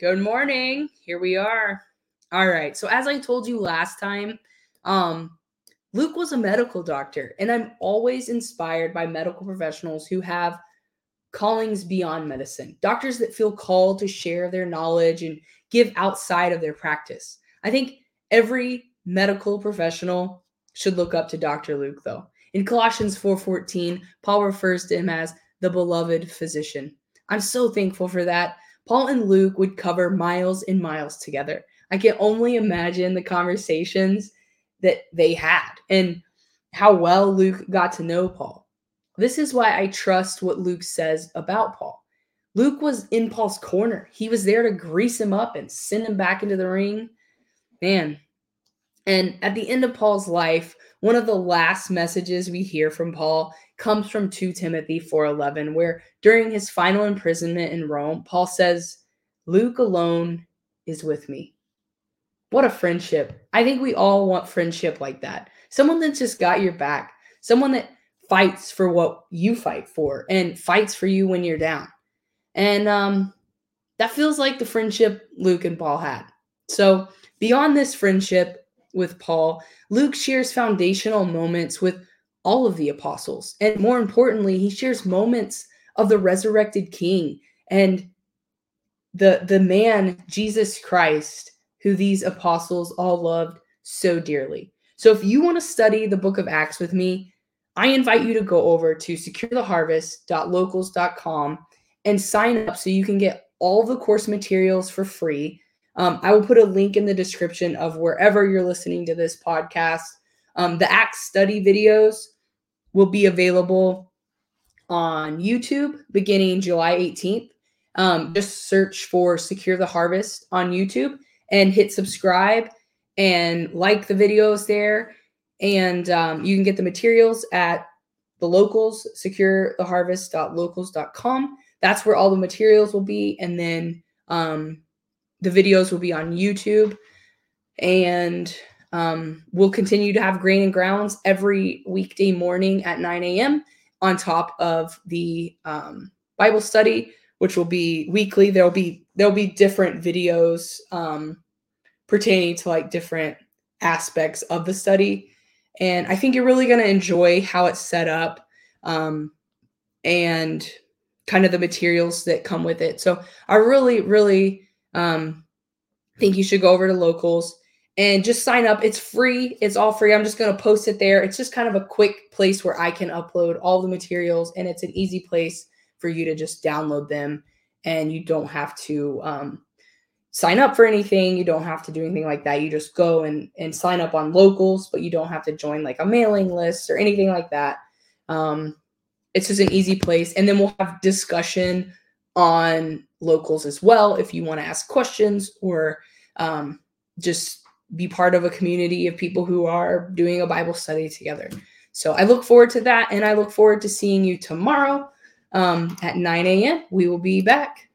Good morning. Here we are. All right. So as I told you last time, um Luke was a medical doctor and I'm always inspired by medical professionals who have callings beyond medicine. Doctors that feel called to share their knowledge and give outside of their practice. I think every medical professional should look up to Dr. Luke though. In Colossians 4:14, Paul refers to him as the beloved physician. I'm so thankful for that Paul and Luke would cover miles and miles together. I can only imagine the conversations that they had and how well Luke got to know Paul. This is why I trust what Luke says about Paul. Luke was in Paul's corner. He was there to grease him up and send him back into the ring. Man. And at the end of Paul's life, one of the last messages we hear from Paul comes from 2 Timothy 4:11 where during his final imprisonment in Rome, Paul says, "Luke alone is with me." What a friendship. I think we all want friendship like that. Someone that's just got your back. Someone that fights for what you fight for and fights for you when you're down. And um that feels like the friendship Luke and Paul had. So, beyond this friendship with Paul, Luke shares foundational moments with all of the apostles. And more importantly, he shares moments of the resurrected king and the the man Jesus Christ who these apostles all loved so dearly. So if you want to study the book of Acts with me, I invite you to go over to securetheharvest.locals.com and sign up so you can get all the course materials for free. Um, I will put a link in the description of wherever you're listening to this podcast. Um, the Acts study videos will be available on YouTube beginning July 18th. Um, just search for Secure the Harvest on YouTube and hit subscribe and like the videos there. And um, you can get the materials at the locals, securetheharvest.locals.com. That's where all the materials will be. And then um, the videos will be on YouTube. And um, we'll continue to have grain and grounds every weekday morning at 9 a.m. on top of the um, Bible study, which will be weekly. There'll be there'll be different videos um, pertaining to like different aspects of the study, and I think you're really going to enjoy how it's set up um, and kind of the materials that come with it. So I really, really um, think you should go over to locals and just sign up. It's free. It's all free. I'm just going to post it there. It's just kind of a quick place where I can upload all the materials and it's an easy place for you to just download them and you don't have to um, sign up for anything. You don't have to do anything like that. You just go and, and sign up on locals, but you don't have to join like a mailing list or anything like that. Um, it's just an easy place. And then we'll have discussion on locals as well if you want to ask questions or um, just be part of a community of people who are doing a Bible study together. So I look forward to that. And I look forward to seeing you tomorrow um, at 9 a.m. We will be back.